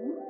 Mm-hmm.